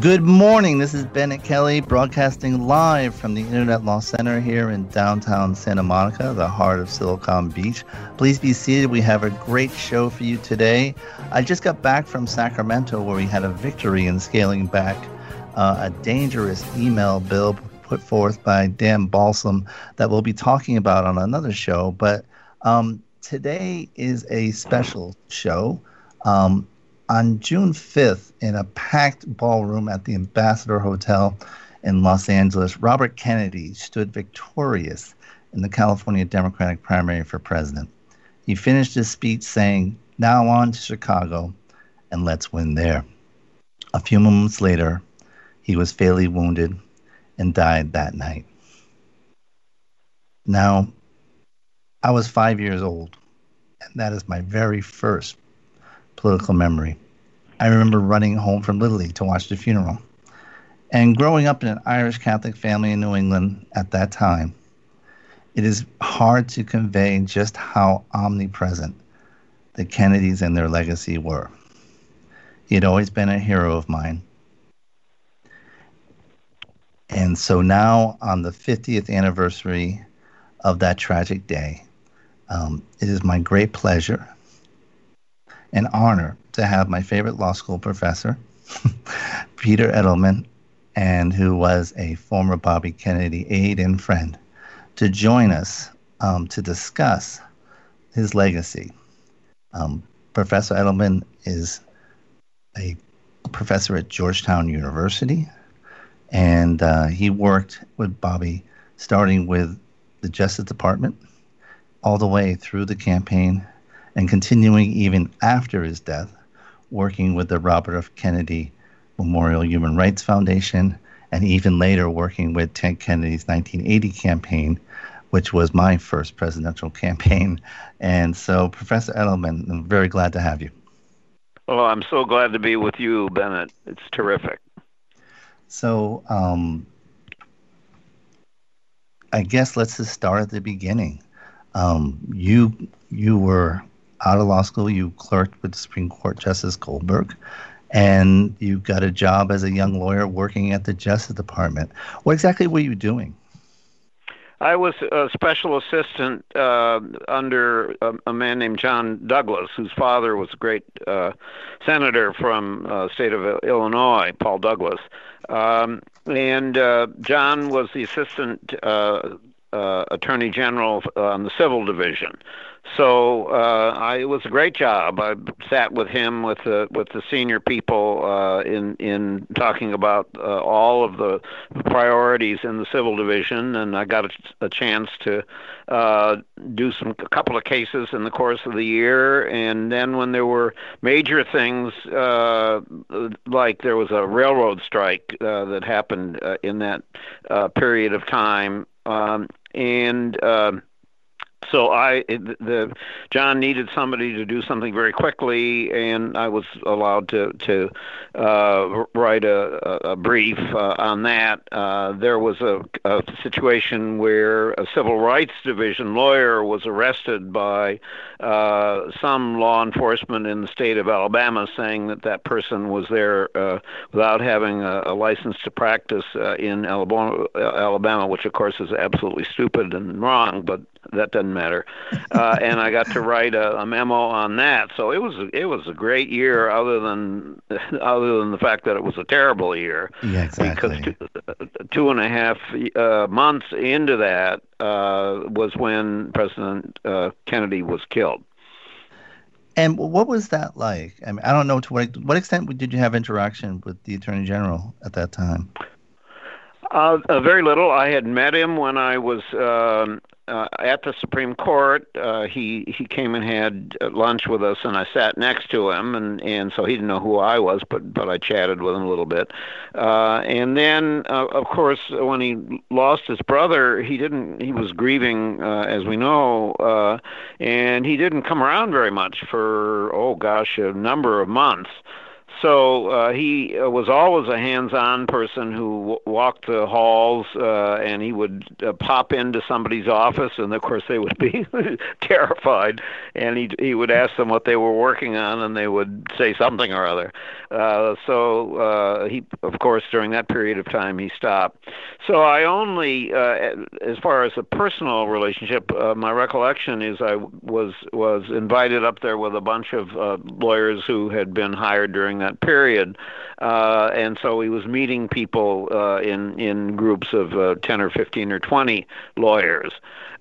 Good morning. This is Bennett Kelley broadcasting live from the Internet Law Center here in downtown Santa Monica, the heart of Silicon Beach. Please be seated. We have a great show for you today. I just got back from Sacramento where we had a victory in scaling back uh, a dangerous email bill put forth by Dan Balsam that we'll be talking about on another show. But um, today is a special show. Um, on June 5th, in a packed ballroom at the Ambassador Hotel in Los Angeles, Robert Kennedy stood victorious in the California Democratic primary for president. He finished his speech saying, Now on to Chicago, and let's win there. A few moments later, he was fatally wounded and died that night. Now, I was five years old, and that is my very first political memory. I remember running home from Little League to watch the funeral. And growing up in an Irish Catholic family in New England at that time, it is hard to convey just how omnipresent the Kennedys and their legacy were. He had always been a hero of mine. And so now, on the 50th anniversary of that tragic day, um, it is my great pleasure an honor to have my favorite law school professor, Peter Edelman, and who was a former Bobby Kennedy aide and friend, to join us um, to discuss his legacy. Um, professor Edelman is a professor at Georgetown University, and uh, he worked with Bobby starting with the Justice Department all the way through the campaign and continuing even after his death, working with the Robert F. Kennedy Memorial Human Rights Foundation, and even later working with Ted Kennedy's 1980 campaign, which was my first presidential campaign. And so, Professor Edelman, I'm very glad to have you. Oh, I'm so glad to be with you, Bennett. It's terrific. So, um, I guess let's just start at the beginning. Um, you you were out of law school, you clerked with Supreme Court Justice Goldberg, and you got a job as a young lawyer working at the Justice Department. What exactly were you doing? I was a special assistant uh, under a, a, man named John Douglas, whose father was a great uh, senator from uh, state of Illinois, Paul Douglas. Um, and uh, John was the assistant uh, uh, Attorney General on the Civil Division. So uh, I, it was a great job. I sat with him with the with the senior people uh, in in talking about uh, all of the priorities in the civil division, and I got a, a chance to uh, do some a couple of cases in the course of the year. And then when there were major things uh, like there was a railroad strike uh, that happened uh, in that uh, period of time, um, and uh, so I the John needed somebody to do something very quickly, and I was allowed to to uh, write a, a brief uh, on that. Uh, there was a, a situation where a civil rights division lawyer was arrested by uh, some law enforcement in the state of Alabama, saying that that person was there uh, without having a, a license to practice uh, in Alabama, Alabama, which of course is absolutely stupid and wrong, but that doesn't matter. Uh, and I got to write a, a memo on that. So it was it was a great year, other than other than the fact that it was a terrible year. Yeah, exactly. Because two, two and a half uh, months into that uh, was when President uh, Kennedy was killed. And what was that like? I mean, I don't know to what what extent did you have interaction with the Attorney General at that time? Uh, uh, very little. I had met him when I was um, uh, at the Supreme Court. Uh, he he came and had lunch with us, and I sat next to him, and and so he didn't know who I was, but but I chatted with him a little bit. Uh, and then, uh, of course, when he lost his brother, he didn't. He was grieving, uh, as we know, uh, and he didn't come around very much for oh gosh, a number of months. So uh, he uh, was always a hands-on person who w- walked the halls, uh, and he would uh, pop into somebody's office, and of course they would be terrified, and he he would ask them what they were working on, and they would say something or other. Uh, so uh, he, of course, during that period of time, he stopped. So I only, uh, as far as a personal relationship, uh, my recollection is I was was invited up there with a bunch of uh, lawyers who had been hired during that period, uh, and so he was meeting people uh, in in groups of uh, ten or fifteen or twenty lawyers.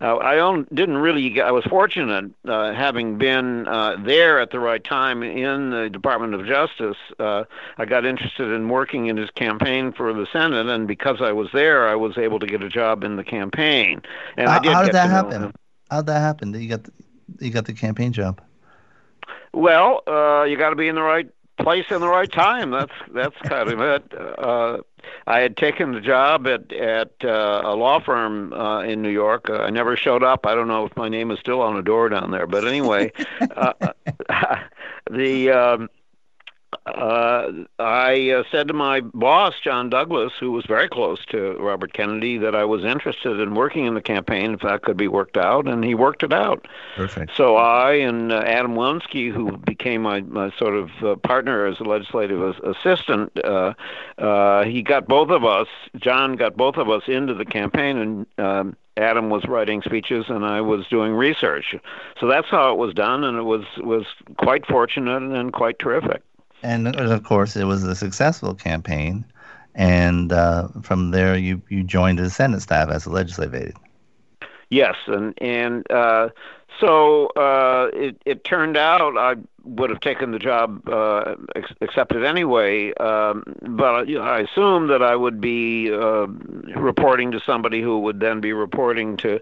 Uh, I own, didn't really. I was fortunate, uh, having been uh, there at the right time in the Department of Justice. Uh, I got interested in working in his campaign for the Senate, and because I was there, I was able to get a job in the campaign. And how, I did how did that happen? How did that happen? That you got the, you got the campaign job. Well, uh, you got to be in the right place in the right time. That's that's kind of it. Uh, I had taken the job at at uh, a law firm uh, in New York. Uh, I never showed up. I don't know if my name is still on the door down there, but anyway, uh, the. Um, uh, I uh, said to my boss, John Douglas, who was very close to Robert Kennedy, that I was interested in working in the campaign if that could be worked out, and he worked it out. Perfect. So I and uh, Adam Walinsky, who became my, my sort of uh, partner as a legislative as- assistant, uh, uh, he got both of us. John got both of us into the campaign, and um, Adam was writing speeches, and I was doing research. So that's how it was done, and it was was quite fortunate and quite terrific. And of course, it was a successful campaign. And uh, from there, you, you joined the Senate staff as a legislative aide. Yes, and and uh, so uh, it it turned out I would have taken the job uh, accepted anyway, um, but I assumed that I would be uh, reporting to somebody who would then be reporting to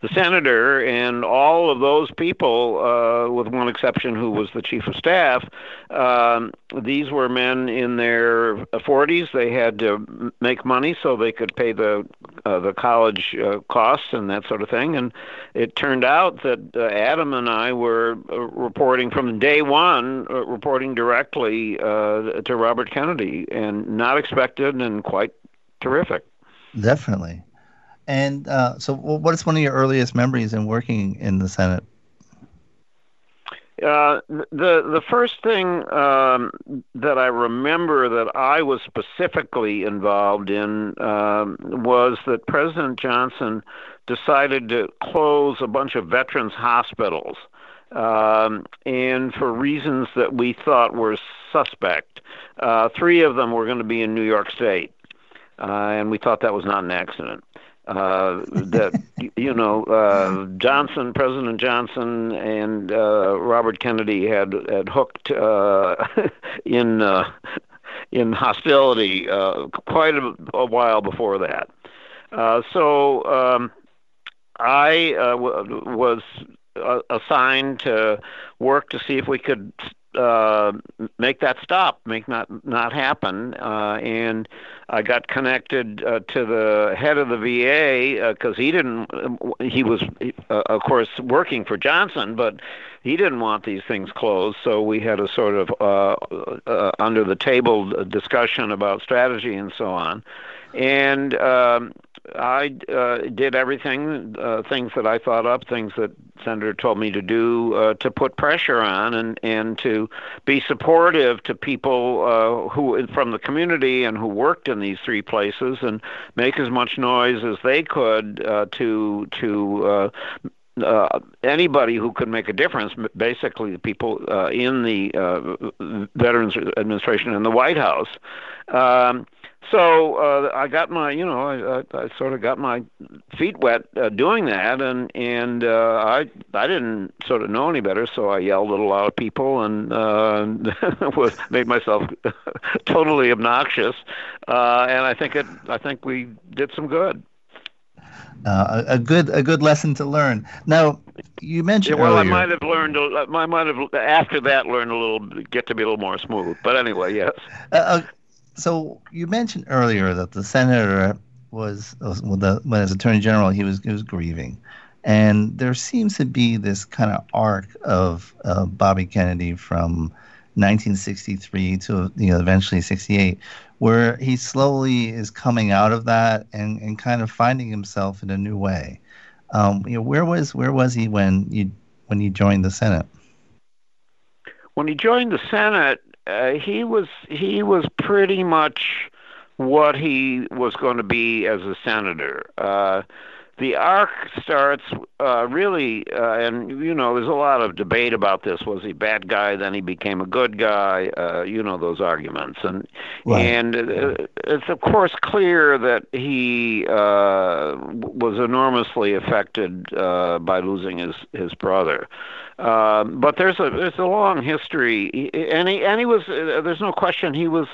the senator, and all of those people, uh, with one exception, who was the chief of staff, um, these were men in their 40s. They had to make money so they could pay the uh, the college uh, costs and that sort of thing, and it turned out that uh, Adam and I were reporting from the day one, uh, reporting directly uh, to Robert Kennedy, and not expected and quite terrific. Definitely. And uh, so, what is one of your earliest memories in working in the Senate? Uh, the the first thing um, that I remember that I was specifically involved in um, was that President Johnson decided to close a bunch of veterans hospitals, um, and for reasons that we thought were suspect. Uh, three of them were going to be in New York State, uh, and we thought that was not an accident. uh, that you know uh, Johnson, President Johnson, and uh, Robert Kennedy had had hooked uh, in uh, in hostility uh, quite a, a while before that. Uh, so um, I uh, w- was assigned to work to see if we could uh, make that stop, make not not happen. Uh, and I got connected uh, to the head of the VA because uh, he didn't. He was, uh, of course, working for Johnson, but he didn't want these things closed. So we had a sort of uh, under the table discussion about strategy and so on. And um, I uh, did everything, uh, things that I thought up, things that Senator told me to do uh, to put pressure on and, and to be supportive to people uh, who from the community and who worked in these three places and make as much noise as they could uh, to to uh, uh, anybody who could make a difference, basically the people uh, in the uh, Veterans Administration and the White House. Um, so uh, I got my, you know, I, I, I sort of got my feet wet uh, doing that, and and uh, I I didn't sort of know any better, so I yelled at a lot of people and uh, was made myself totally obnoxious, uh, and I think it I think we did some good. Uh, a, a, good a good lesson to learn. Now, you mentioned yeah, well, earlier, I might have learned. I might have after that learned a little, get to be a little more smooth. But anyway, yes. Uh, uh so you mentioned earlier that the senator was, was the, when as attorney general he was he was grieving, and there seems to be this kind of arc of uh, Bobby Kennedy from 1963 to you know eventually 68 where he slowly is coming out of that and, and kind of finding himself in a new way. Um, you know where was where was he when you when you joined the senate? When he joined the senate uh, he was he was pretty much what he was going to be as a senator. Uh, the arc starts uh, really, uh, and you know, there's a lot of debate about this. Was he a bad guy? Then he became a good guy. Uh, you know those arguments, and right. and uh, it's of course clear that he uh, was enormously affected uh, by losing his his brother. Um, but there's a there's a long history, and he and he was uh, there's no question he was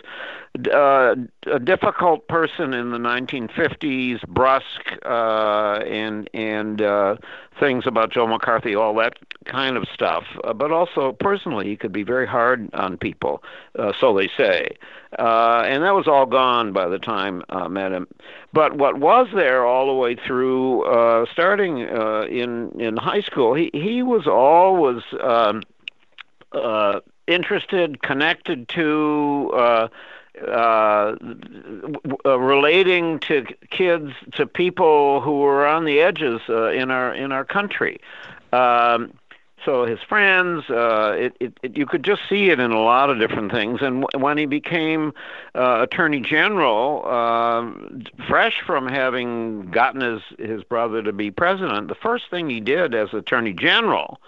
uh, a difficult person in the 1950s, brusque uh, and and uh, things about Joe McCarthy, all that kind of stuff. Uh, but also personally, he could be very hard on people, uh, so they say. Uh, and that was all gone by the time I met him. But what was there all the way through, uh, starting uh, in in high school, he he was always um, uh, interested, connected to. Uh, uh, relating to kids to people who were on the edges uh, in our in our country. Um, so his friends, uh, it, it, it, you could just see it in a lot of different things. And w- when he became uh, attorney general, uh, fresh from having gotten his his brother to be president, the first thing he did as attorney general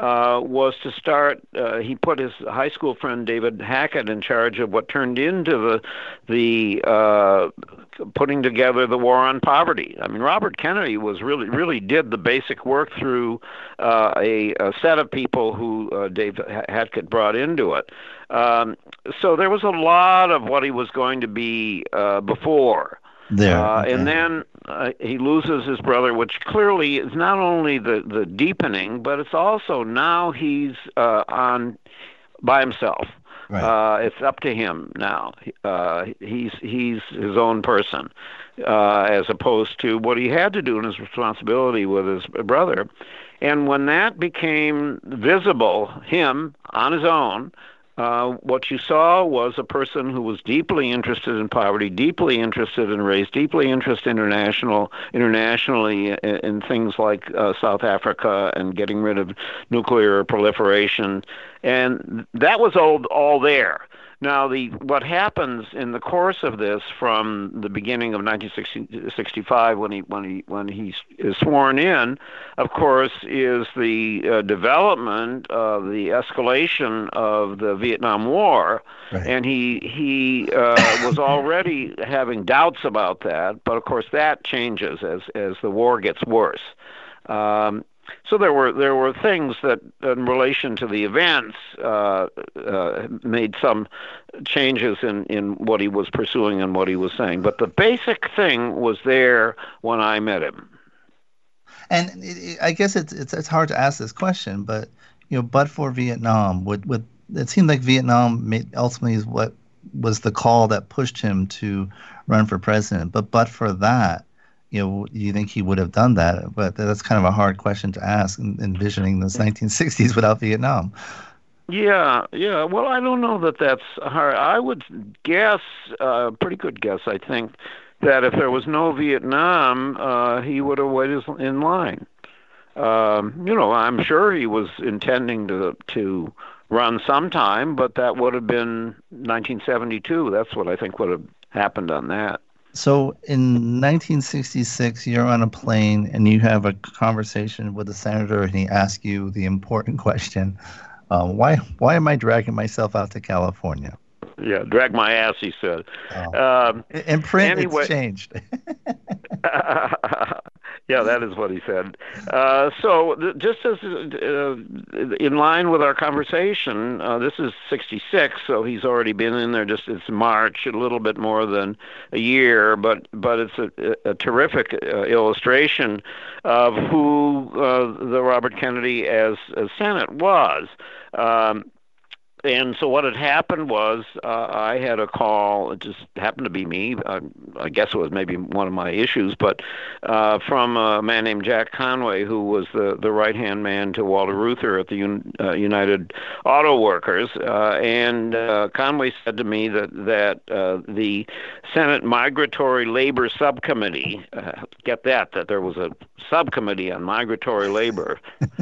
uh, was to start. Uh, he put his high school friend David Hackett in charge of what turned into the the uh, putting together the war on poverty. I mean, Robert Kennedy was really really did the basic work through uh, a, a set of people who uh, Dave Hackett brought into it. Um, so there was a lot of what he was going to be uh, before. There. Uh. And then uh, he loses his brother, which clearly is not only the, the deepening, but it's also now he's uh, on by himself. Right. Uh, it's up to him now. Uh, he's he's his own person, uh, as opposed to what he had to do in his responsibility with his brother. And when that became visible, him on his own, uh, what you saw was a person who was deeply interested in poverty, deeply interested in race, deeply interested international internationally in, in things like uh, South Africa and getting rid of nuclear proliferation, and that was all all there. Now, the what happens in the course of this, from the beginning of 1965, when he when he when he is sworn in, of course, is the uh, development of the escalation of the Vietnam War, right. and he he uh, was already having doubts about that, but of course that changes as as the war gets worse. Um, so there were there were things that, in relation to the events, uh, uh, made some changes in in what he was pursuing and what he was saying. But the basic thing was there when I met him. And it, it, I guess it's, it's it's hard to ask this question, but you know, but for Vietnam, would would it seemed like Vietnam made, ultimately is what was the call that pushed him to run for president. But but for that, you know, you think he would have done that? But that's kind of a hard question to ask, envisioning this 1960s without Vietnam. Yeah, yeah. Well, I don't know that that's hard. I would guess, a uh, pretty good guess, I think, that if there was no Vietnam, uh, he would have waited in line. Um, you know, I'm sure he was intending to to run sometime, but that would have been 1972. That's what I think would have happened on that. So in 1966, you're on a plane and you have a conversation with a senator, and he asks you the important question: uh, Why why am I dragging myself out to California? Yeah, drag my ass, he said. Oh. Um, in print, anyway, it's changed. Yeah, that is what he said. Uh, so, th- just as uh, in line with our conversation, uh, this is 66, so he's already been in there. Just it's March, a little bit more than a year, but but it's a, a terrific uh, illustration of who uh, the Robert Kennedy as, as Senate was. Um, and so what had happened was uh, I had a call. It just happened to be me. I, I guess it was maybe one of my issues, but uh, from a man named Jack Conway, who was the the right hand man to Walter Reuther at the Un, uh, United Auto Workers. Uh, and uh, Conway said to me that that uh, the Senate Migratory Labor Subcommittee, uh, get that, that there was a subcommittee on migratory labor.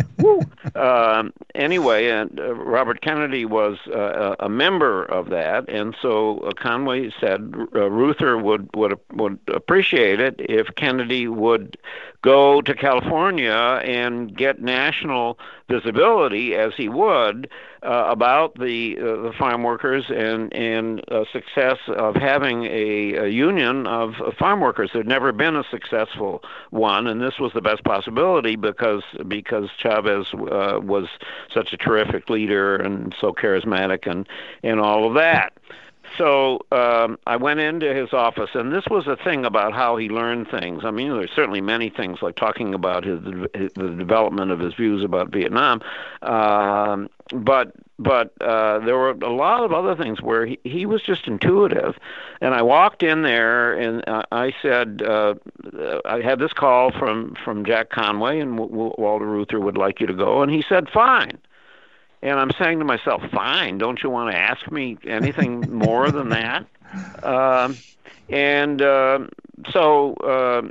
Anyway, and uh, Robert Kennedy was uh, a member of that, and so uh, Conway said uh, Reuther would would would appreciate it if Kennedy would go to California and get national visibility, as he would, uh, about the uh, the farm workers and and uh, success of having a, a union of farm workers. There'd never been a successful one, and this was the best possibility because because Chavez uh, was such a terrific leader and so charismatic and and all of that so um, I went into his office, and this was a thing about how he learned things. I mean, there's certainly many things like talking about his, his the development of his views about Vietnam, um, but but uh, there were a lot of other things where he, he was just intuitive. And I walked in there, and uh, I said, uh, I had this call from from Jack Conway, and w- Walter Reuther would like you to go, and he said, fine. And I'm saying to myself, fine, don't you want to ask me anything more than that? Um, and uh, so uh,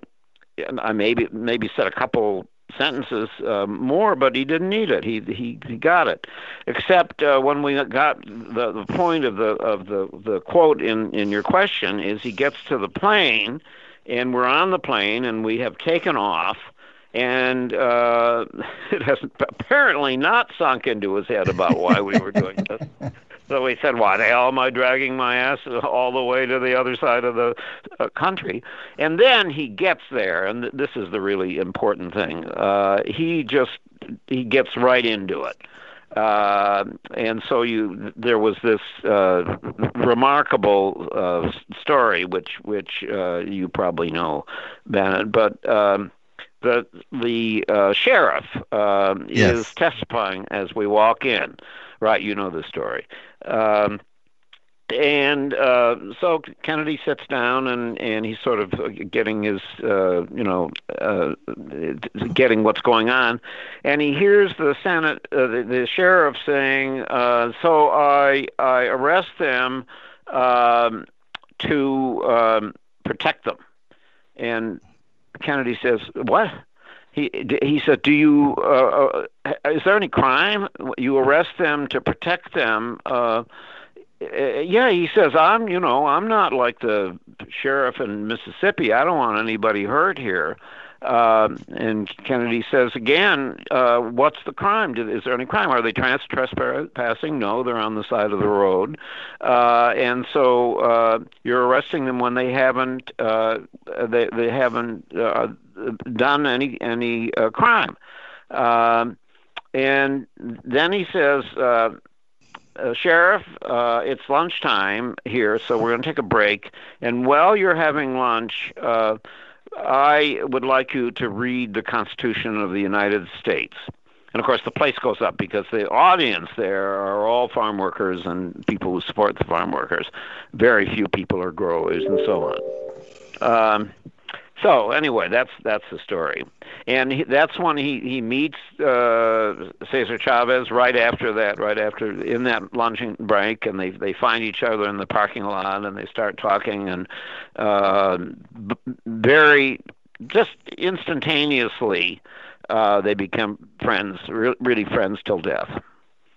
I maybe maybe said a couple sentences uh, more, but he didn't need it. He he he got it. Except uh, when we got the the point of the of the the quote in in your question is he gets to the plane, and we're on the plane, and we have taken off and uh, it has apparently not sunk into his head about why we were doing this. So he said, "Why the hell am I dragging my ass all the way to the other side of the uh, country?" And then he gets there, and th- this is the really important thing. Uh, he just he gets right into it. Uh, and so you, there was this uh, remarkable uh, story, which which uh, you probably know, Bennett. But um, the the uh, sheriff uh, yes. is testifying as we walk in. Right, you know the story. Um, and uh, so Kennedy sits down and, and he's sort of getting his, uh, you know, uh, getting what's going on. And he hears the Senate, uh, the, the sheriff saying, uh, So I, I arrest them um, to um, protect them. And Kennedy says, "What?" He he said, "Do you? Uh, uh, is there any crime? You arrest them to protect them. Uh, uh, yeah, he says, I'm, you know, I'm not like the sheriff in Mississippi. I don't want anybody hurt here. Uh, and Kennedy says again, uh, what's the crime? Is there any crime? Are they trans- trespassing? No, they're on the side of the road. Uh, and so uh, you're arresting them when they haven't uh, they they haven't uh, done any any crime. Um, and then he says. Uh, Sheriff, uh, it's lunchtime here, so we're going to take a break. And while you're having lunch, uh, I would like you to read the Constitution of the United States. And of course, the place goes up because the audience there are all farm workers and people who support the farm workers. Very few people are growers and so on. Um, so anyway, that's that's the story, and he, that's when he he meets uh, Cesar Chavez right after that, right after in that luncheon break, and they they find each other in the parking lot and they start talking, and uh, b- very just instantaneously uh, they become friends, re- really friends till death.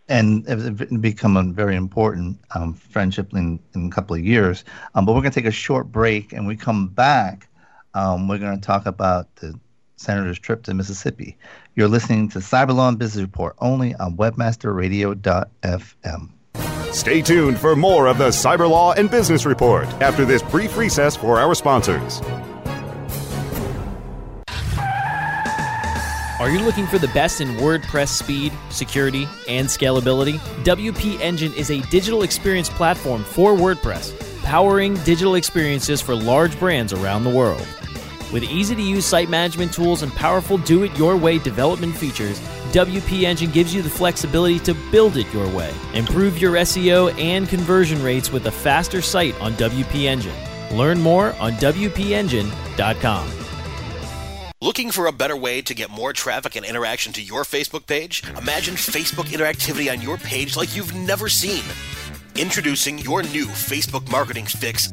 And it become a very important um, friendship in, in a couple of years. Um, but we're to take a short break, and we come back um, we're going to talk about the senator's trip to Mississippi. You're listening to Cyberlaw and Business Report only on webmasterradio.fm. Stay tuned for more of the Cyberlaw and Business Report after this brief recess for our sponsors. Are you looking for the best in WordPress speed, security, and scalability? WP Engine is a digital experience platform for WordPress, powering digital experiences for large brands around the world. With easy to use site management tools and powerful do it your way development features, WP Engine gives you the flexibility to build it your way. Improve your SEO and conversion rates with a faster site on WP Engine. Learn more on WPEngine.com. Looking for a better way to get more traffic and interaction to your Facebook page? Imagine Facebook interactivity on your page like you've never seen. Introducing your new Facebook marketing fix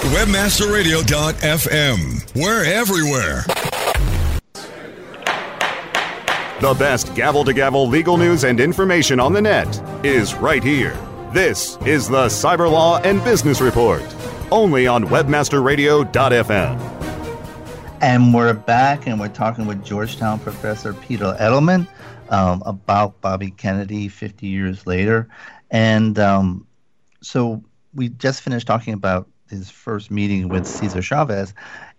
Webmasterradio.fm. We're everywhere. The best gavel to gavel legal news and information on the net is right here. This is the Cyber Law and Business Report, only on webmasterradio.fm. And we're back and we're talking with Georgetown professor Peter Edelman um, about Bobby Kennedy 50 years later. And um, so we just finished talking about his first meeting with Cesar Chavez.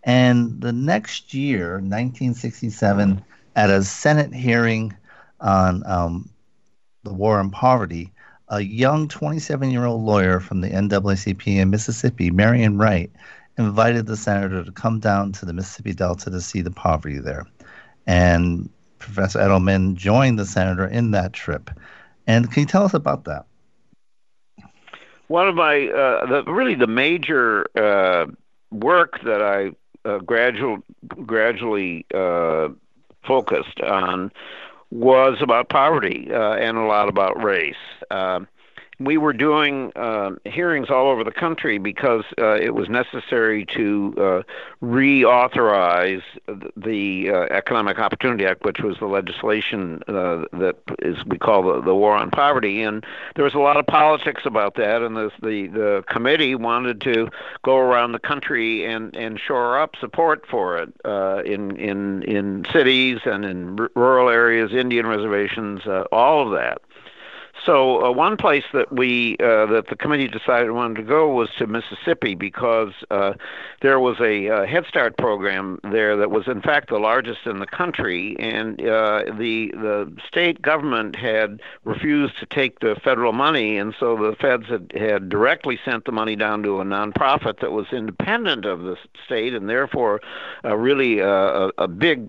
And the next year, 1967, at a Senate hearing on um, the war on poverty, a young 27 year old lawyer from the NAACP in Mississippi, Marian Wright, invited the senator to come down to the Mississippi Delta to see the poverty there. And Professor Edelman joined the senator in that trip. And can you tell us about that? One of my uh, the, really the major uh, work that I uh, gradual, gradually uh, focused on was about poverty uh, and a lot about race. Uh, we were doing uh, hearings all over the country because uh, it was necessary to uh, reauthorize the uh, Economic Opportunity Act, which was the legislation uh, that is we call the, the war on poverty. And there was a lot of politics about that, and the the, the committee wanted to go around the country and, and shore up support for it uh, in in in cities and in r- rural areas, Indian reservations, all of that. So uh, one place that we uh, that the committee decided wanted to go was to Mississippi because uh, there was a uh, Head Start program there that was in fact the largest in the country, and uh, the the state government had refused to take the federal money, and so the feds had, had directly sent the money down to a nonprofit that was independent of the state, and therefore uh, really a, a big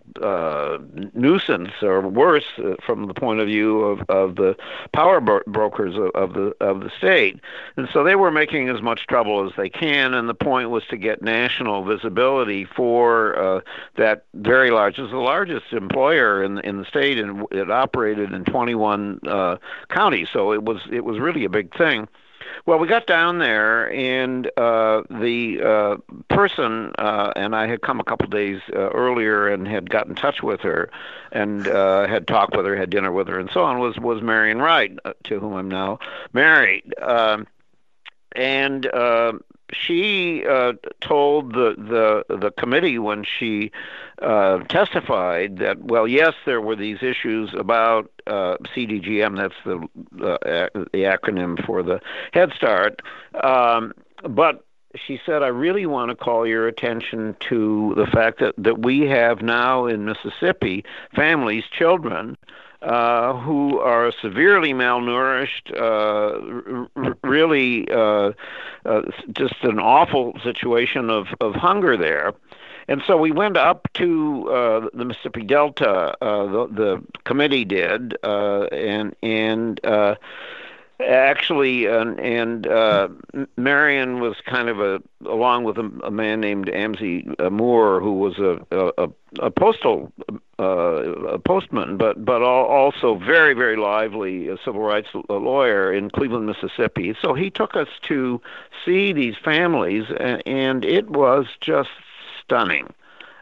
nuisance or worse from the point of view of, of the power bro- brokers of, of the of the state, and so they were making as much trouble as they can. And the point was to get national visibility for uh, that very large. It was the largest employer in in the state, and it operated in 21 uh, counties. So it was it was really a big thing. Well, we got down there, and uh, the uh, person, uh, and I had come a couple days uh, earlier and had got in touch with her, and uh, had talked with her, had dinner with her, and so on. Was was Marian Wright, uh, to whom I'm now married, um, and uh, she uh, told the, the the committee when she uh, testified that well, yes, there were these issues about uh, CDGM. That's the uh, the acronym for the Head Start, um, but she said, I really want to call your attention to the fact that, that we have now in Mississippi families, children, uh, who are severely malnourished, uh, r- really uh, uh, just an awful situation of, of hunger there. And so we went up to uh, the Mississippi Delta. Uh, the, the committee did, and and actually, and, and uh, Marian was kind of a, along with a, a man named Amzie Moore, who was a a, a postal uh, a postman, but but also very very lively a civil rights lawyer in Cleveland, Mississippi. So he took us to see these families, and, and it was just stunning.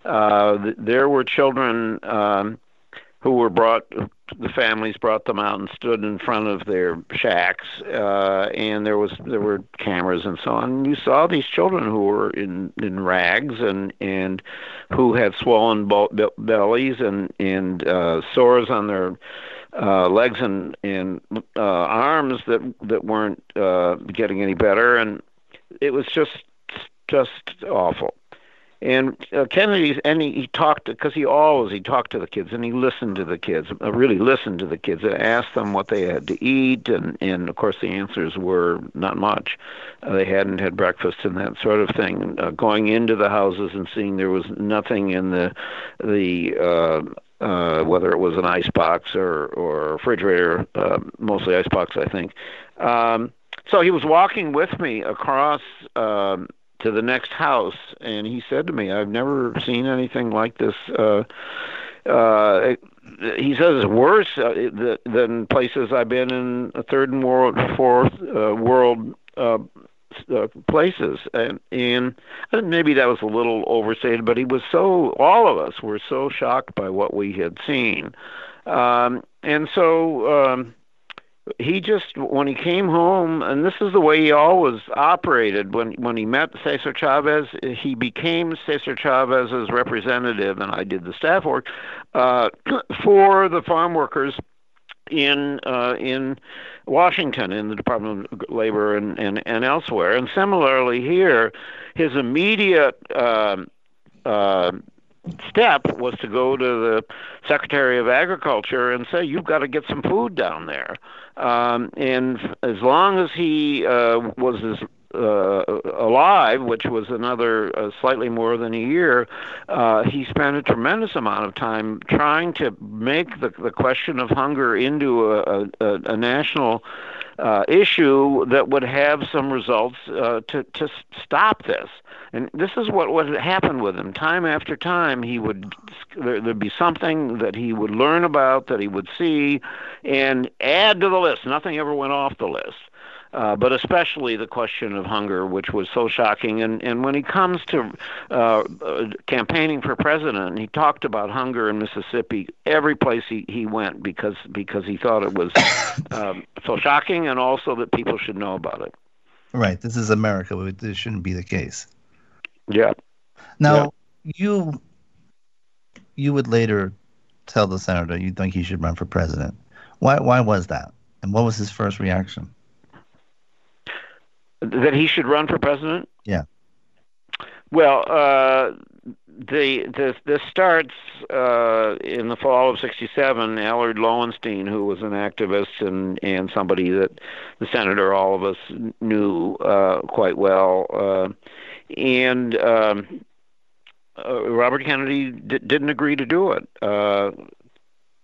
Uh, there were children. Um, who were brought the families brought them out and stood in front of their shacks uh and there was there were cameras and so on. You saw these children who were in in rags and and who had swollen be- bellies and and uh sores on their uh legs and and uh arms that that weren't uh getting any better. And it was just just awful and uh, Kennedy, and he, he talked because he always he talked to the kids and he listened to the kids, uh, really listened to the kids, and asked them what they had to eat, and and of course the answers were not much. Uh, they hadn't had breakfast and that sort of thing. Uh, going into the houses and seeing there was nothing in the the uh, uh, whether it was an ice box or or refrigerator, uh, mostly ice box, I think. Um, so he was walking with me across. Um, to the next house, and he said to me, "I've never seen anything like this." Uh, uh, he says it's worse uh, than places I've been in third and world, fourth uh, world uh, uh, places, and, and maybe that was a little overstated, but he was so. All of us were so shocked by what we had seen, um, and so. Um, he just when he came home, and this is the way he always operated. When when he met Cesar Chavez, he became Cesar Chavez's representative, and I did the staff work uh, for the farm workers in uh, in Washington, in the Department of Labor, and and, and elsewhere. And similarly here, his immediate uh, uh, step was to go to the Secretary of Agriculture and say, "You've got to get some food down there." Um, and as long as he uh, was as uh, alive, which was another uh, slightly more than a year, uh, he spent a tremendous amount of time trying to make the, the question of hunger into a, a, a national uh, issue that would have some results uh, to to stop this. And this is what what happened with him. Time after time, he would there, there'd be something that he would learn about that he would see, and add to the list. Nothing ever went off the list. Uh, but especially the question of hunger, which was so shocking. And, and when he comes to uh, uh, campaigning for president, he talked about hunger in Mississippi every place he, he went because because he thought it was um, so shocking, and also that people should know about it. Right. This is America. This shouldn't be the case. Yeah. Now yeah. you you would later tell the senator you think he should run for president. Why why was that? And what was his first reaction? That he should run for president? Yeah. Well, uh, the this this starts uh, in the fall of '67. Allard Lowenstein, who was an activist and and somebody that the senator, all of us knew uh, quite well, uh, and um, uh, Robert Kennedy d- didn't agree to do it. Uh,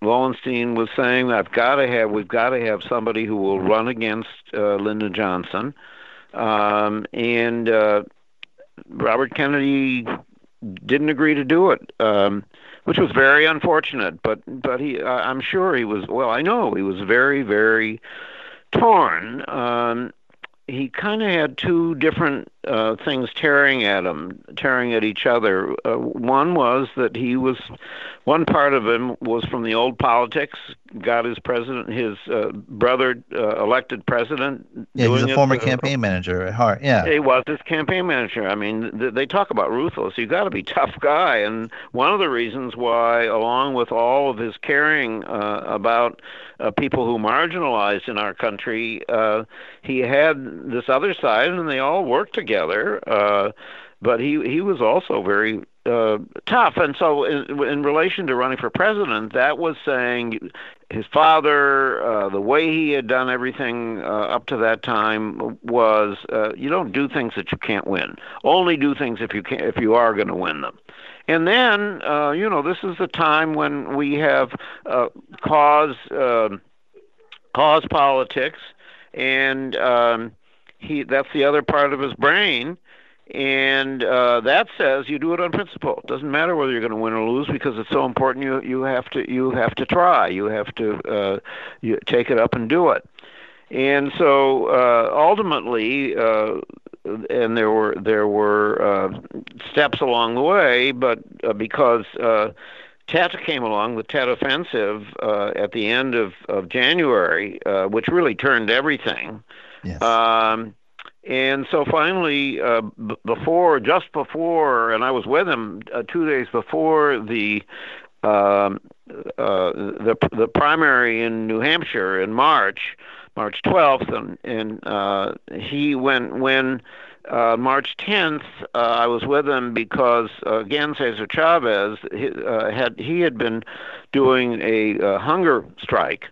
Lowenstein was saying, "I've got to have, we've got to have somebody who will run against uh, Lyndon Johnson," um, and uh, Robert Kennedy didn't agree to do it, um, which was very unfortunate. But but he, uh, I'm sure he was. Well, I know he was very very torn. Um, he kind of had two different uh, things tearing at him, tearing at each other. Uh, one was that he was, one part of him was from the old politics, got his president, his uh, brother uh, elected president. Yeah, he's a former campaign manager at heart. Yeah. He was his campaign manager. I mean, th- they talk about ruthless. You got to be tough guy, and one of the reasons why, along with all of his caring uh, about uh, people who marginalized in our country, uh, he had this other side, and they all worked together. Uh, but he he was also very uh, tough, and so in, in relation to running for president, that was saying his father, uh, the way he had done everything uh, up to that time was uh, you don't do things that you can't win. Only do things if you can if you are going to win them. And then, uh, you know, this is the time when we have uh, cause uh, cause politics, and um, he that's the other part of his brain. And uh, that says you do it on principle. It doesn't matter whether you're going to win or lose because it's so important. You you have to you have to try. You have to uh, you take it up and do it. And so uh, ultimately, uh, and there were there were uh, steps along the way, but uh, because uh, Tet came along, the Tet Offensive uh, at the end of of January, uh, which really turned everything. Um, and so finally, uh, b- before, just before, and I was with him uh, two days before the um, uh, the the primary in New Hampshire in March. March 12th, and, and uh, he went when uh, March 10th, uh, I was with him because uh, again Cesar Chavez he, uh, had he had been doing a uh, hunger strike,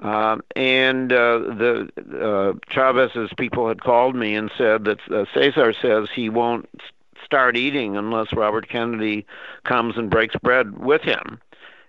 um, and uh, the uh, Chavez's people had called me and said that uh, Cesar says he won't start eating unless Robert Kennedy comes and breaks bread with him,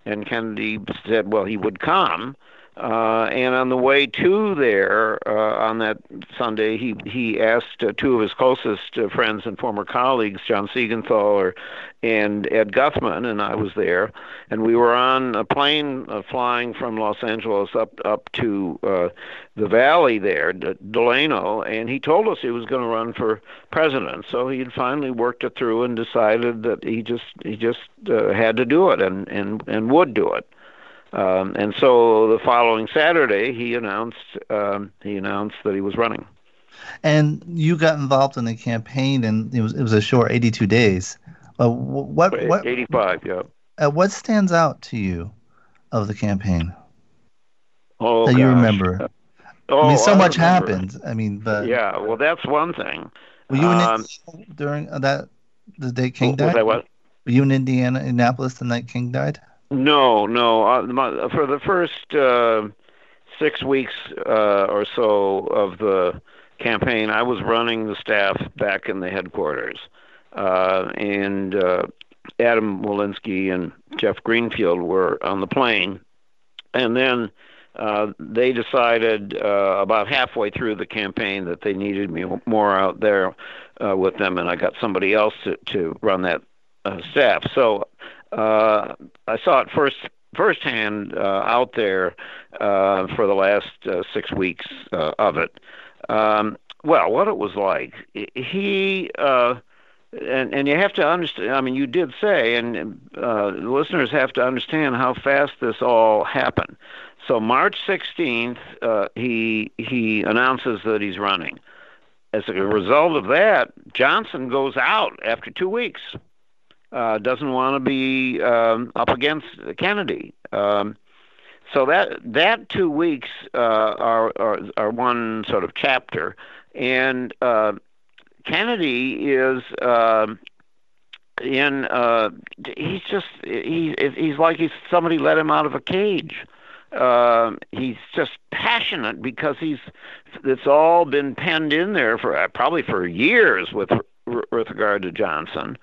and Kennedy said, well, he would come. Uh, and on the way to there uh, on that Sunday, he he asked uh, two of his closest uh, friends and former colleagues, John Siegenthaler and Ed Guthman, and I was there, and we were on a plane uh, flying from Los Angeles up up to uh, the valley there, D- Delano, and he told us he was going to run for president. So he had finally worked it through and decided that he just he just had to do it and and and would do it. Um, and so the following Saturday, he announced um, he announced that he was running. And you got involved in the campaign, and it was it was a short 82 days. Uh, what what 85? Yeah. Uh, what stands out to you of the campaign Oh, that you remember? Oh, I mean, so I much remember. happened. I mean, but Yeah, well, that's one thing. were you in Um, Indiana during that the day King was died? what? Were you in Indiana, Indianapolis, the night King died? No, no. Uh, my, for the first uh, six weeks uh, or so of the campaign, I was running the staff back in the headquarters, uh, and uh, Adam Walinsky and Jeff Greenfield were on the plane, and then. Uh, they decided about halfway through the campaign that they needed me more out there with them, and I got somebody else to, to run that staff. So uh, I saw it first firsthand uh, out there uh, for the last uh, six weeks uh, of it. Um, well, what it was like, he. Uh, and and you have to understand. I mean, you did say, and uh, listeners have to understand how fast this all happened. So March 16th, uh, he he announces that he's running. As a result of that, Johnson goes out after two weeks. Uh, doesn't want to be um, up against Kennedy. Um, so that that two weeks uh, are, are are one sort of chapter, and uh, Kennedy is. um in uh he's just he he's like he's somebody let him out of a cage uh, he's just passionate because he's it's all been penned in there for uh, probably for years with with regard to Johnson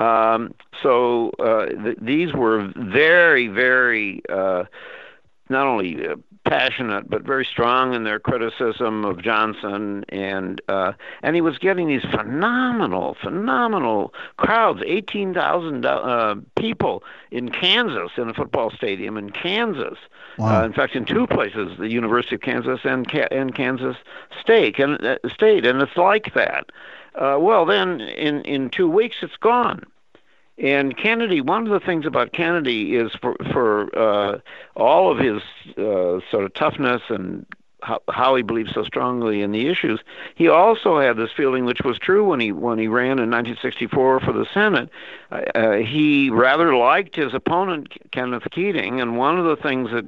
Um, so uh, th- these were very, very uh, not only uh, passionate but very strong in their criticism of Johnson, and uh, and he was getting these phenomenal, phenomenal crowds, eighteen thousand uh, people in Kansas in a football stadium in Kansas. Wow. Uh, in fact, in two places, the University of Kansas and and Kansas State, and uh, State, and it's like that. Uh, well, then in in two weeks, it's gone. And Kennedy, one of the things about Kennedy is for for uh, all of his uh, sort of toughness and how, how he believed so strongly in the issues, he also had this feeling, which was true when he when he ran in 1964 for the Senate. Uh, uh, he rather liked his opponent, Kenneth Keating, and one of the things that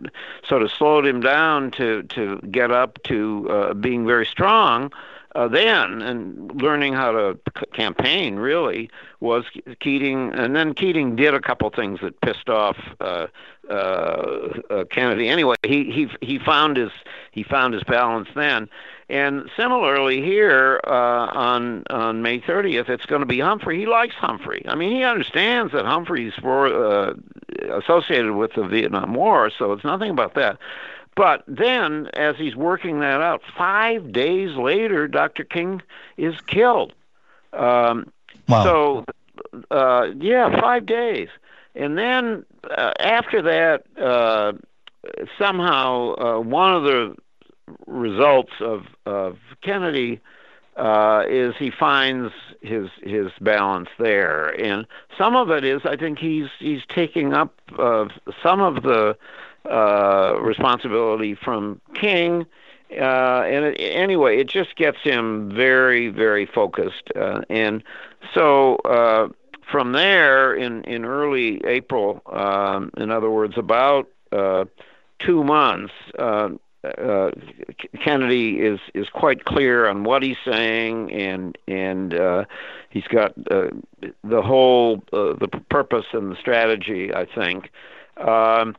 sort of slowed him down to to get up to uh, being very strong uh, then and learning how to c- campaign really was Keating, and then Keating did a couple things that pissed off uh, uh, uh, Kennedy. Anyway, he he he found his he found his balance then. And similarly here uh, on on May 30th, it's going to be Humphrey. He likes Humphrey. I mean, he understands that Humphrey's for, uh, associated with the Vietnam War, so it's nothing about that. But then, as he's working that out, five days later, Dr. King is killed. Um, wow. So, uh, yeah, five days. And then uh, after that, uh, somehow uh, one of the results of, of Kennedy uh, is he finds his his balance there, and some of it is I think he's he's taking up uh, some of the uh, responsibility from King. Uh, and it, anyway, it just gets him very, very focused. Uh, and so uh, from there, in, in early April, um, in other words, about uh, two months, uh, uh, Kennedy is is quite clear on what he's saying, and and uh, he's got uh, the whole uh, the purpose and the strategy. I think. Um,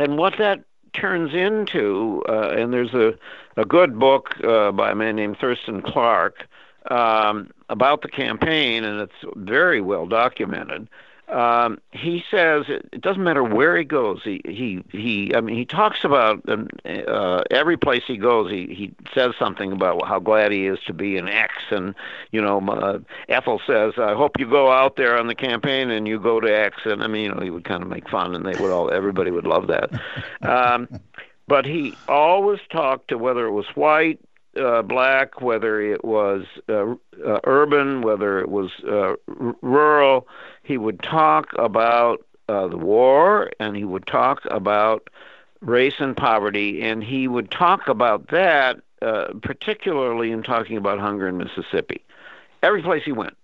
and what that turns into, uh, and there's a, a good book uh, by a man named Thurston Clarke um, about the campaign, and it's very well documented. Um, he says it, doesn't matter where he goes. He he he. I mean, he talks about um, uh, every place he goes. He he says something about how glad he is to be an X, and you know, uh, Ethel says, "I hope you go out there on the campaign and you go to X." And I mean, you know, he would kind of make fun, and they would all everybody would love that. Um, but he always talked to whether it was white, uh, black, whether it was uh, uh, urban, whether it was uh, r- rural. He would talk about uh, the war and he would talk about race and poverty, and he would talk about that uh, particularly in talking about hunger in Mississippi. Every place he went.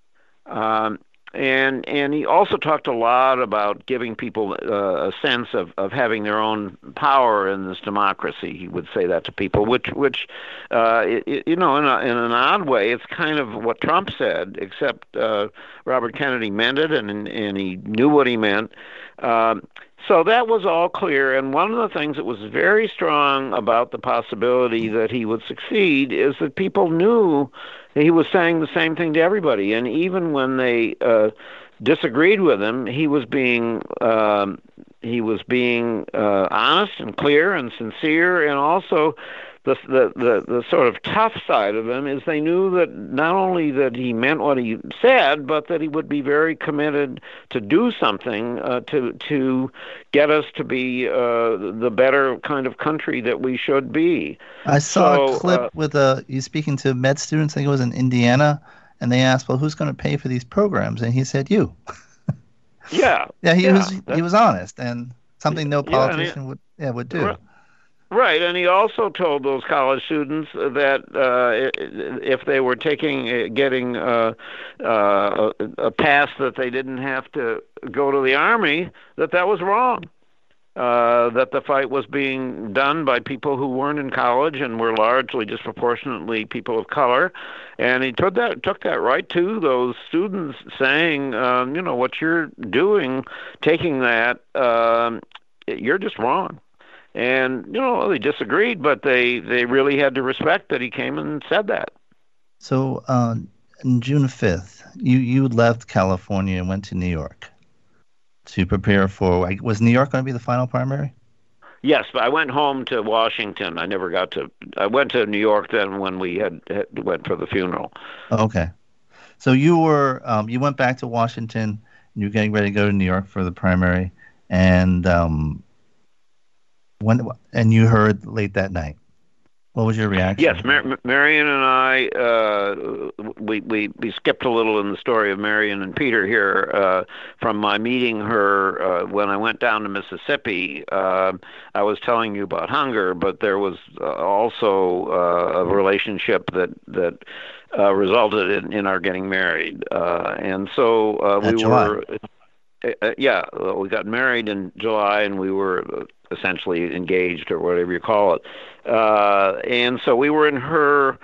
Um, and and he also talked a lot about giving people uh, a sense of, of having their own power in this democracy. He would say that to people, which which uh, it, you know in, a, in an odd way, it's kind of what Trump said, except uh, Robert Kennedy meant it, and and he knew what he meant. Um, so that was all clear. And one of the things that was very strong about the possibility that he would succeed is that people knew he was saying the same thing to everybody. And even when they uh, disagreed with him, he was being um, he was being uh, honest and clear and sincere, and also the, the the the sort of tough side of him is they knew that not only that he meant what he said, but that he would be very committed to do something uh, to to get us to be uh, the better kind of country that we should be. I saw so, a clip uh, with a you speaking to med students. I think it was in Indiana, and they asked, "Well, who's going to pay for these programs?" And he said, "You." yeah. Yeah, he yeah, was he was honest and something no politician yeah, would yeah would do. Right. Right, and he also told those college students that uh, if they were taking, uh, getting uh, uh, a pass that they didn't have to go to the army, that that was wrong. Uh, that the fight was being done by people who weren't in college and were largely disproportionately people of color, and he took that took that right to those students, saying, um, you know, what you're doing, taking that, um, you're just wrong and you know they disagreed, but they they really had to respect that he came and said that. So, uh, June 5th, you, you left California and went to New York to prepare for. Was New York going to be the final primary? Yes, but I went home to Washington. I never got to. I went to New York then when we had, had went for the funeral. Okay, so you were um, you went back to Washington. And you're getting ready to go to New York for the primary, and um, when and you heard late that night. What was your reaction? Yes, Mar- Marion and I, uh, we, we we skipped a little in the story of Marion and Peter here. Uh, from my meeting her uh, when I went down to Mississippi, uh, I was telling you about hunger, but there was uh, also uh, a relationship that that uh, resulted in, in our getting married, uh, and so uh, we were. Uh, yeah, we got married in July, and we were essentially engaged or whatever you call it. Uh, and so we were in her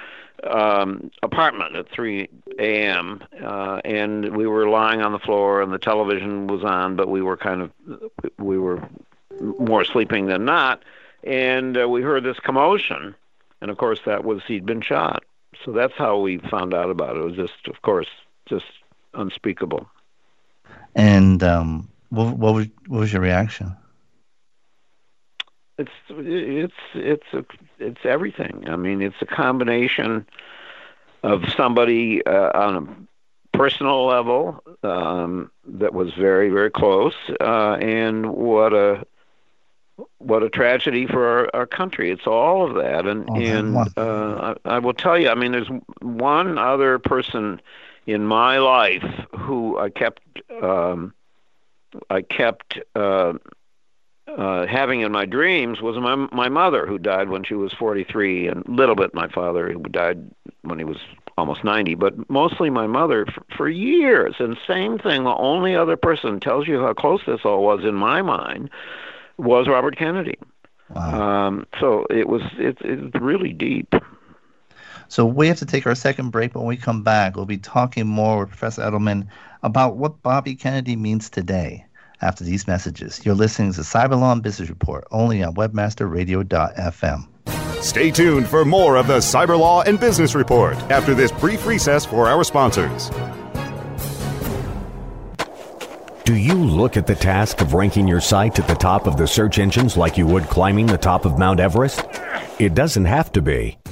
um, apartment at 3 a.m. Uh, and we were lying on the floor, and the television was on, but we were kind of we were more sleeping than not. And uh, we heard this commotion, and of course that was he'd been shot. So that's how we found out about it. It was just, of course, just unspeakable. And um, what, what was what was your reaction? it's it's it's a, it's everything. I mean, it's a combination of somebody uh, on a personal level um, that was very very close, uh, and what a what a tragedy for our, our country. It's all of that, and that and uh, I, I will tell you. I mean, there's one other person in my life who I kept um, I kept. Uh, uh, having in my dreams was my my mother who died when she was 43, and a little bit my father who died when he was almost 90, but mostly my mother for, for years. And same thing. The only other person tells you how close this all was in my mind was Robert Kennedy. Wow. Um, so it was it, it's really deep. So we have to take our second break, but when we come back, we'll be talking more with Professor Edelman about what Bobby Kennedy means today. After these messages, you're listening to Cyberlaw and Business Report only on WebmasterRadio.fm. Stay tuned for more of the Cyber Law and Business Report after this brief recess for our sponsors. Do you look at the task of ranking your site at the top of the search engines like you would climbing the top of Mount Everest? It doesn't have to be.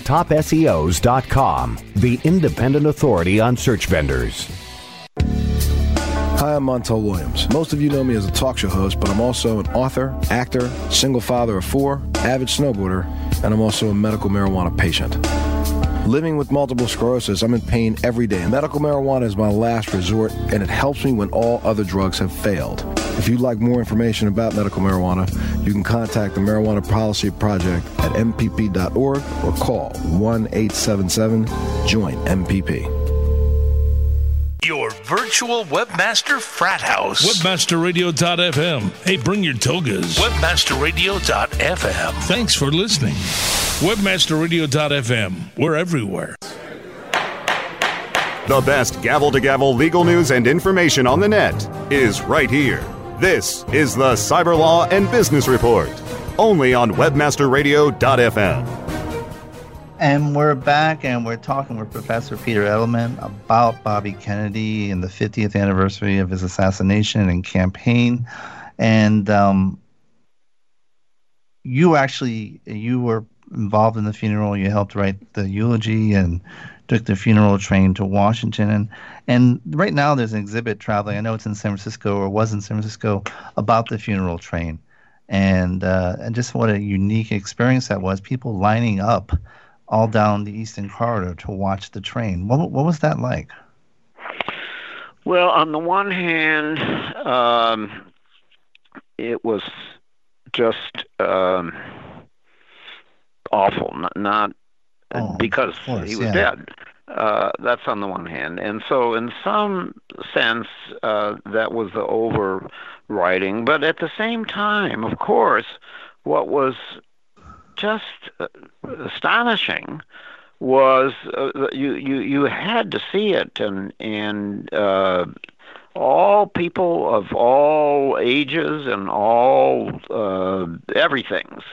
TopSEOs.com, the independent authority on search vendors. Hi, I'm Montel Williams. Most of you know me as a talk show host, but I'm also an author, actor, single father of four, avid snowboarder, and I'm also a medical marijuana patient. Living with multiple sclerosis, I'm in pain every day. Medical marijuana is my last resort, and it helps me when all other drugs have failed. If you'd like more information about medical marijuana, you can contact the Marijuana Policy Project at mpp.org or call 1 877 JOIN MPP. Your virtual webmaster frat house. Webmasterradio.fm. Hey, bring your togas. Webmasterradio.fm. Thanks for listening. Webmasterradio.fm. We're everywhere. The best gavel to gavel legal news and information on the net is right here. This is the Cyber Law and Business Report, only on WebmasterRadio.fm. And we're back and we're talking with Professor Peter Edelman about Bobby Kennedy and the 50th anniversary of his assassination and campaign. And um, you actually you were involved in the funeral. You helped write the eulogy and took the funeral train to Washington. And and right now there's an exhibit traveling. I know it's in San Francisco or was in San Francisco about the funeral train. And uh, and just what a unique experience that was. People lining up all down the Eastern Corridor to watch the train. What what was that like? Well, on the one hand, um, it was just um, awful. Not, not Oh, because course, he was yeah. dead. Uh, that's on the one hand, and so in some sense, uh, that was the overriding. But at the same time, of course, what was just uh, astonishing was uh, you, you you had to see it and and uh, all people of all ages and all uh, everything's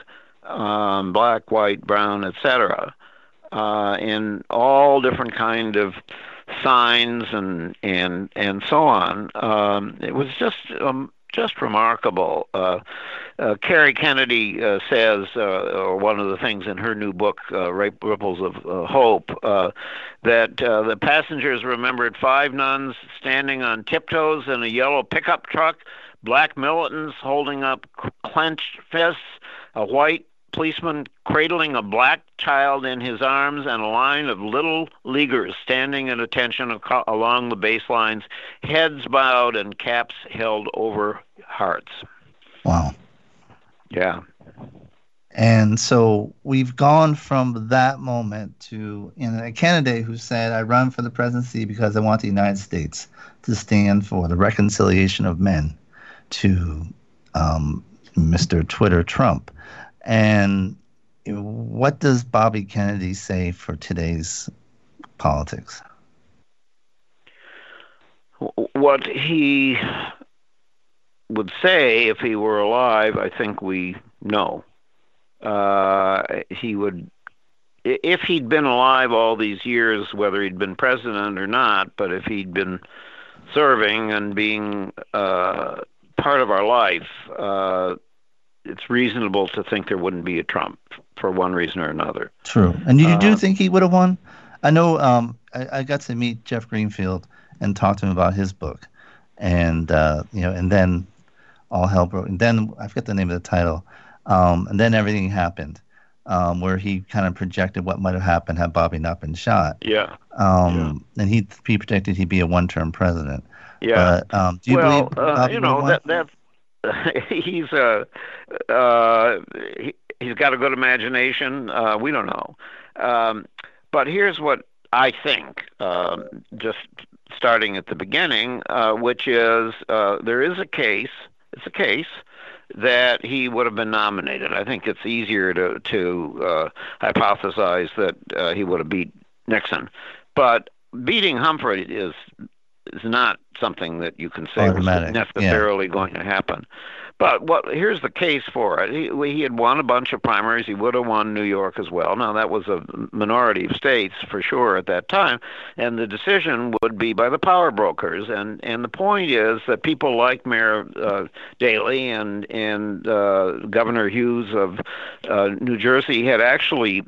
um, black, white, brown, etc. Uh, in all different kind of signs and and and so on. Um, it was just um, just remarkable. Uh, uh, Kerry Kennedy uh, says, uh, or one of the things in her new book, uh, Ripples of uh, Hope, that the passengers remembered five nuns standing on tiptoes in a yellow pickup truck, black militants holding up clenched fists, a white policeman cradling a black child in his arms, and a line of little leaguers standing at attention ac- along the baselines, heads bowed and caps held over hearts. Wow. Yeah. And so we've gone from that moment to you know, a candidate who said, I run for the presidency because I want the United States to stand for the reconciliation of men to um, Mr. Twitter Trump. And what does Bobby Kennedy say for today's politics? What he would say if he were alive, I think we know. Uh, he would, if he'd been alive all these years, whether he'd been president or not, but if he'd been serving and being uh, part of our life, uh, it's reasonable to think there wouldn't be a Trump for one reason or another. True. And you do uh, think he would have won? I know um, I, I, got to meet Jeff Greenfield and talk to him about his book, and uh, you know, and then all hell broke. And then I forget the name of the title. Um, and then everything happened, um, where he kind of projected what might have happened had Bobby not been shot. Yeah. Um, yeah. And he he predicted he'd be a one-term president. Yeah. But um, do you well, believe uh, you know that that's he's uh, uh, he, he's got a good imagination. Uh, we don't know. Um, but here's what I think, uh, just starting at the beginning, uh, which is uh, there is a case it's a case that he would have been nominated. I think it's easier to to uh, hypothesize that uh, he would have beat Nixon, but beating Humphrey is is not something that you can say Automatic. was necessarily yeah. going to happen. But what here's the case for it. He, he had won a bunch of primaries. He would have won New York as well. Now that was a minority of states for sure at that time, and the decision would be by the power brokers. And and the point is that people like Mayor uh, Daley and and uh, Governor Hughes of uh, New Jersey had actually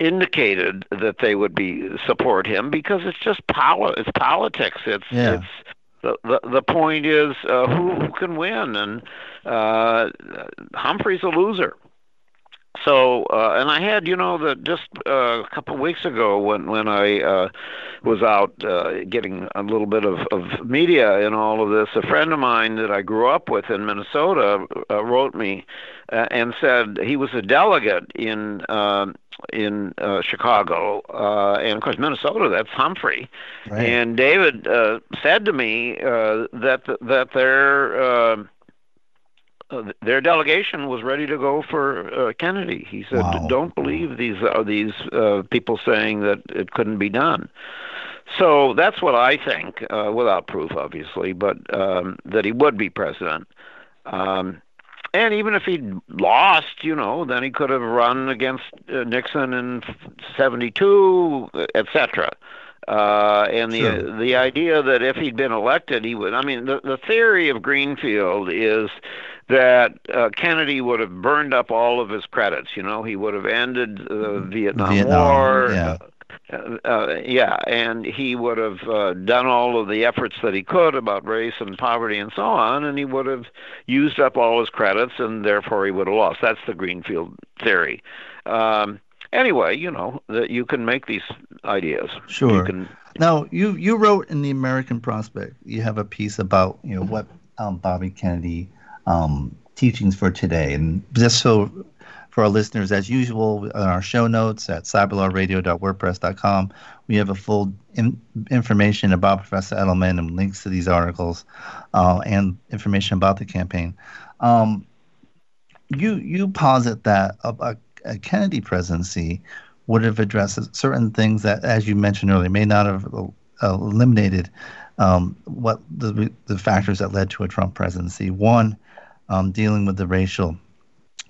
indicated that they would be support him because it's just power. it's politics. It's yeah. it's the, the the point is uh, who who can win, and uh, Humphrey's a loser. So, uh, and I had, you know, that just uh, a couple of weeks ago when when I uh, was out uh, getting a little bit of, of media in all of this, a friend of mine that I grew up with in Minnesota uh, wrote me uh, and said he was a delegate in uh, in uh, Chicago, uh, and of course Minnesota. That's Humphrey, right. and David uh, said to me uh, that that their uh, uh, their delegation was ready to go for uh, Kennedy. He said, Wow. "Don't believe these uh, these uh, people saying that it couldn't be done." So that's what I think, uh, without proof, obviously, but um, that he would be president. Um, and even if he'd lost, you know, then he could have run against uh, Nixon in '72, etc. Uh, and the Sure. the idea that if he'd been elected, he would. I mean, the the theory of Greenfield is that uh, Kennedy would have burned up all of his credits. You know, he would have ended the Vietnam, Vietnam, War. yeah. Uh, uh, yeah, and he would have uh, done all of the efforts that he could about race and poverty and so on, and he would have used up all his credits, and therefore he would have lost. That's the Greenfield theory. Um, anyway, you know that you can make these ideas. Sure. You can, Now, you you wrote in the American Prospect. You have a piece about you know what um, Bobby Kennedy um, teachings for today, and just so for our listeners, as usual, on our show notes at cyberlawradio.wordpress.com, we have a full in, information about Professor Edelman and links to these articles uh, and information about the campaign. Um, you you posit that a, a, Kennedy presidency would have addressed certain things that, as you mentioned earlier, may not have eliminated um, what the the factors that led to a Trump presidency. One, um, dealing with the racial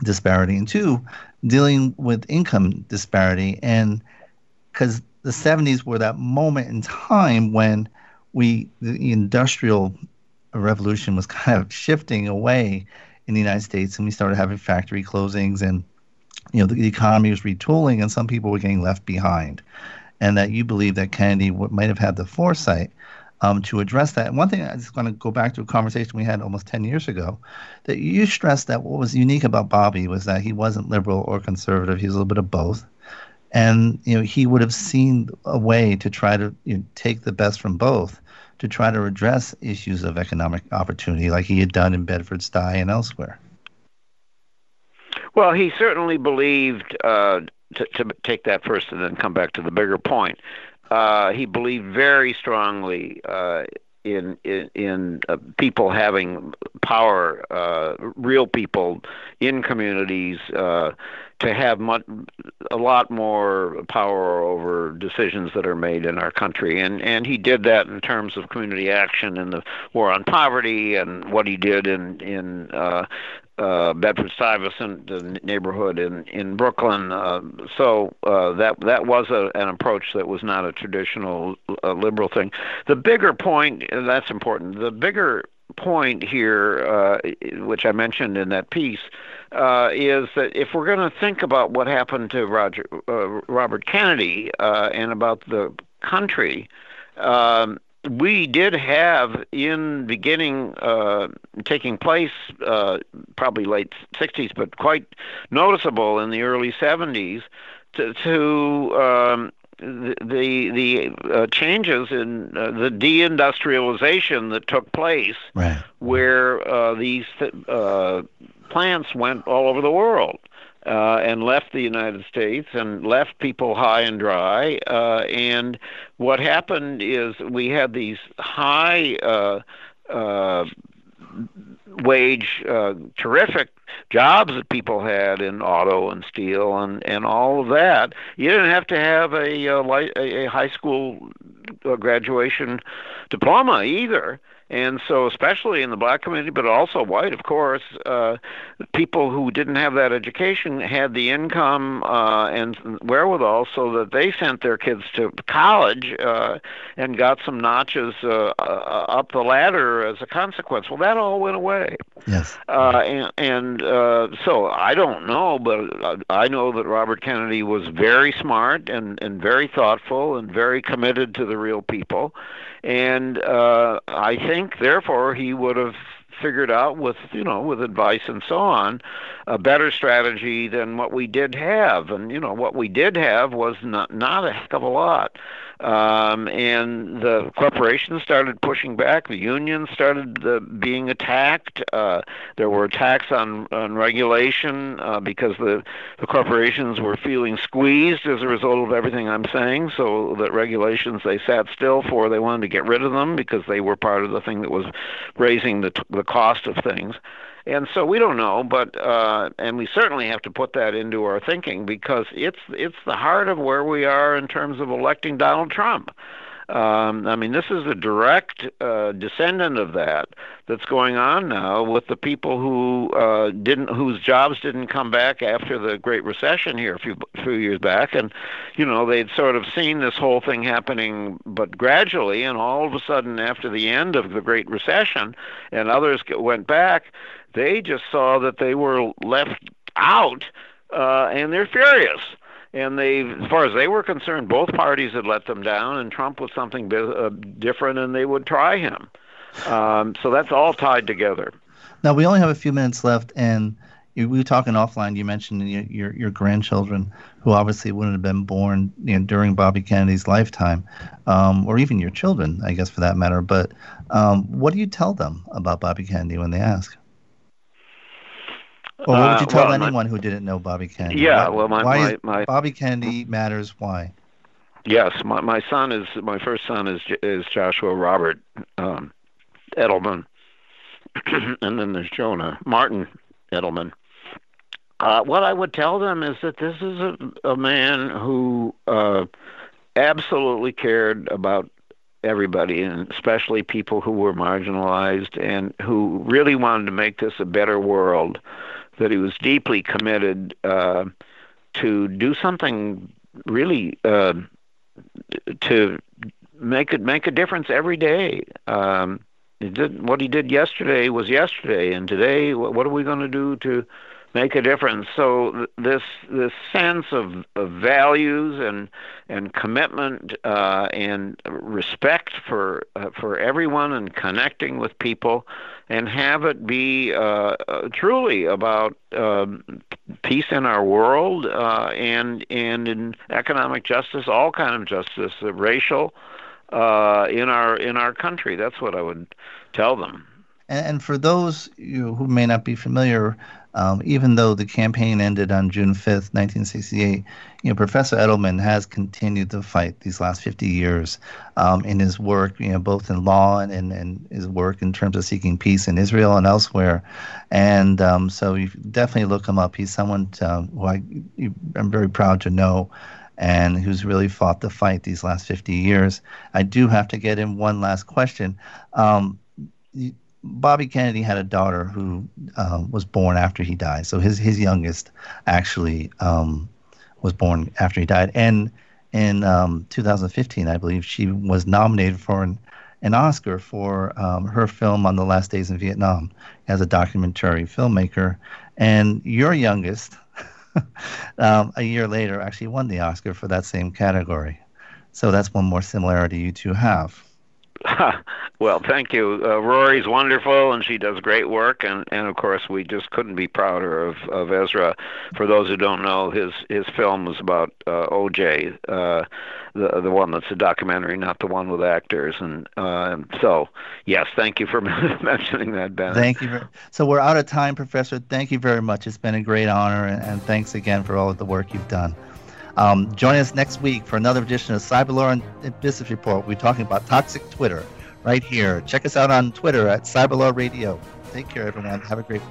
disparity, and two, dealing with income disparity. And because the 70s were that moment in time when we the industrial revolution was kind of shifting away in the United States, and we started having factory closings, and you know the, economy was retooling, and some people were getting left behind, and that you believe that Kennedy w- might have had the foresight um, to address that. And one thing I just want to go back to a conversation we had almost 10 years ago that you stressed that what was unique about Bobby was that he wasn't liberal or conservative. He was a little bit of both. And you know he would have seen a way to try to you know, take the best from both to try to address issues of economic opportunity like he had done in Bedford Stuy and elsewhere. Well, he certainly believed, uh, to, to take that first and then come back to the bigger point, uh, he believed very strongly uh, in in, in uh, people having power, uh, real people in communities uh, to have much, a lot more power over decisions that are made in our country, and and he did that in terms of community action in the war on poverty and what he did in in uh, Bedford Stuyvesant the neighborhood in in Brooklyn. Uh, so uh, that that was a, an approach that was not a traditional uh, liberal thing. The bigger point that's important. The bigger point here, uh, which I mentioned in that piece, uh, is that if we're going to think about what happened to Roger Robert Kennedy and about the country. Um, we did have in beginning uh, taking place uh, probably late 60s, but quite noticeable in the early 70s to, to um, the the, the uh, changes in uh, the deindustrialization that took place, right. where uh, these uh, plants went all over the world uh, and left the United States and left people high and dry. Uh, and what happened is we had these high uh, uh, wage, uh, terrific jobs that people had in auto and steel and, and all of that. You didn't have to have a, a, a high school uh, graduation diploma either. And so, especially in the black community, but also white, of course, uh, people who didn't have that education had the income uh, and wherewithal so that they sent their kids to college uh, and got some notches uh, uh, up the ladder as a consequence. Well, that all went away. Yes. Uh, and and uh, so I don't know, but I know that Robert Kennedy was very smart and, and very thoughtful and very committed to the real people and uh, I think therefore he would have figured out with you know with advice and so on a better strategy than what we did have. And you know what we did have was not not a heck of a lot um, and the corporations started pushing back. The unions started uh, being attacked. Uh, there were attacks on, on regulation uh, because the, the corporations were feeling squeezed as a result of everything I'm saying. So that regulations they sat still for, they wanted to get rid of them because they were part of the thing that was raising the, the cost of things. And so we don't know, but uh, and we certainly have to put that into our thinking because it's it's the heart of where we are in terms of electing Donald Trump. Um, I mean, this is a direct uh, descendant of that that's going on now with the people who uh, didn't, whose jobs didn't come back after the Great Recession here a few few years back, and you know they'd sort of seen this whole thing happening, but gradually, and all of a sudden after the end of the Great Recession, and others went back, they just saw that they were left out, uh, and they're furious. And they, as far as they were concerned, both parties had let them down, and Trump was something uh, different, and they would try him. Um, so that's all tied together. Now we only have a few minutes left, and you, we were talking offline. You mentioned your, your, your grandchildren, who obviously wouldn't have been born you know, during Bobby Kennedy's lifetime, um, or even your children, I guess, for that matter. But um, what do you tell them about Bobby Kennedy when they ask? Well, what would you Uh, tell well, my- anyone who didn't know Bobby Kennedy? Yeah, Why- well, my- why my- my- Bobby Kennedy matters. Why? Yes, my my son is my first son is is Joshua Robert um, Edelman, and then there's Jonah Martin Edelman. Uh, what I would tell them is that this is a, a man who uh, absolutely cared about everybody, and especially people who were marginalized, and who really wanted to make this a better world. That he was deeply committed uh, to do something really uh, to make it make a difference every day. Um, he did what he did yesterday was yesterday, and today, what, what are we going to do to make a difference? So th- this this sense of, of values and and commitment uh, and respect for uh, for everyone and connecting with people, and have it be uh, uh, truly about um, peace in our world uh, and and in economic justice, all kind of justice, uh, racial uh, in our in our country. That's what I would tell them. And, and for those you who may not be familiar, um, even though the campaign ended on June 5th, 1968, you know, Professor Edelman has continued to fight these last 50 years um, in his work, you know, both in law and, and, and his work in terms of seeking peace in Israel and elsewhere. And um, so you definitely look him up. He's someone to, um, who I, I'm very proud to know and who's really fought the fight these last 50 years. I do have to get in one last question. Um, you- Bobby Kennedy had a daughter who um, was born after he died. So his his youngest actually um, was born after he died. And in um, 2015, I believe she was nominated for an, an Oscar for um, her film on the last days in Vietnam as a documentary filmmaker. And your youngest, um, a year later, actually won the Oscar for that same category. So that's one more similarity you two have. well, thank you. Uh, Rory's wonderful, and she does great work, and and of course we just couldn't be prouder of of Ezra. For those who don't know, his his film was about uh, O.J. Uh, the the one that's a documentary, not the one with actors, and uh, so yes, thank you for mentioning that, Ben. Thank you. So we're out of time, Professor. Thank you very much. It's been a great honor, and, and thanks again for all of the work you've done. Um, join us next week for another edition of Cyber Law and Business Report. We're talking about toxic Twitter right here. Check us out on Twitter at Cyber Law Radio. Take care, everyone. Have a great week.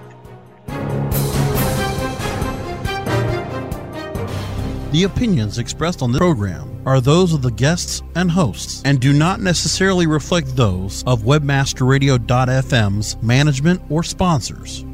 The opinions expressed on this program are those of the guests and hosts and do not necessarily reflect those of webmasterradio.fm's management or sponsors.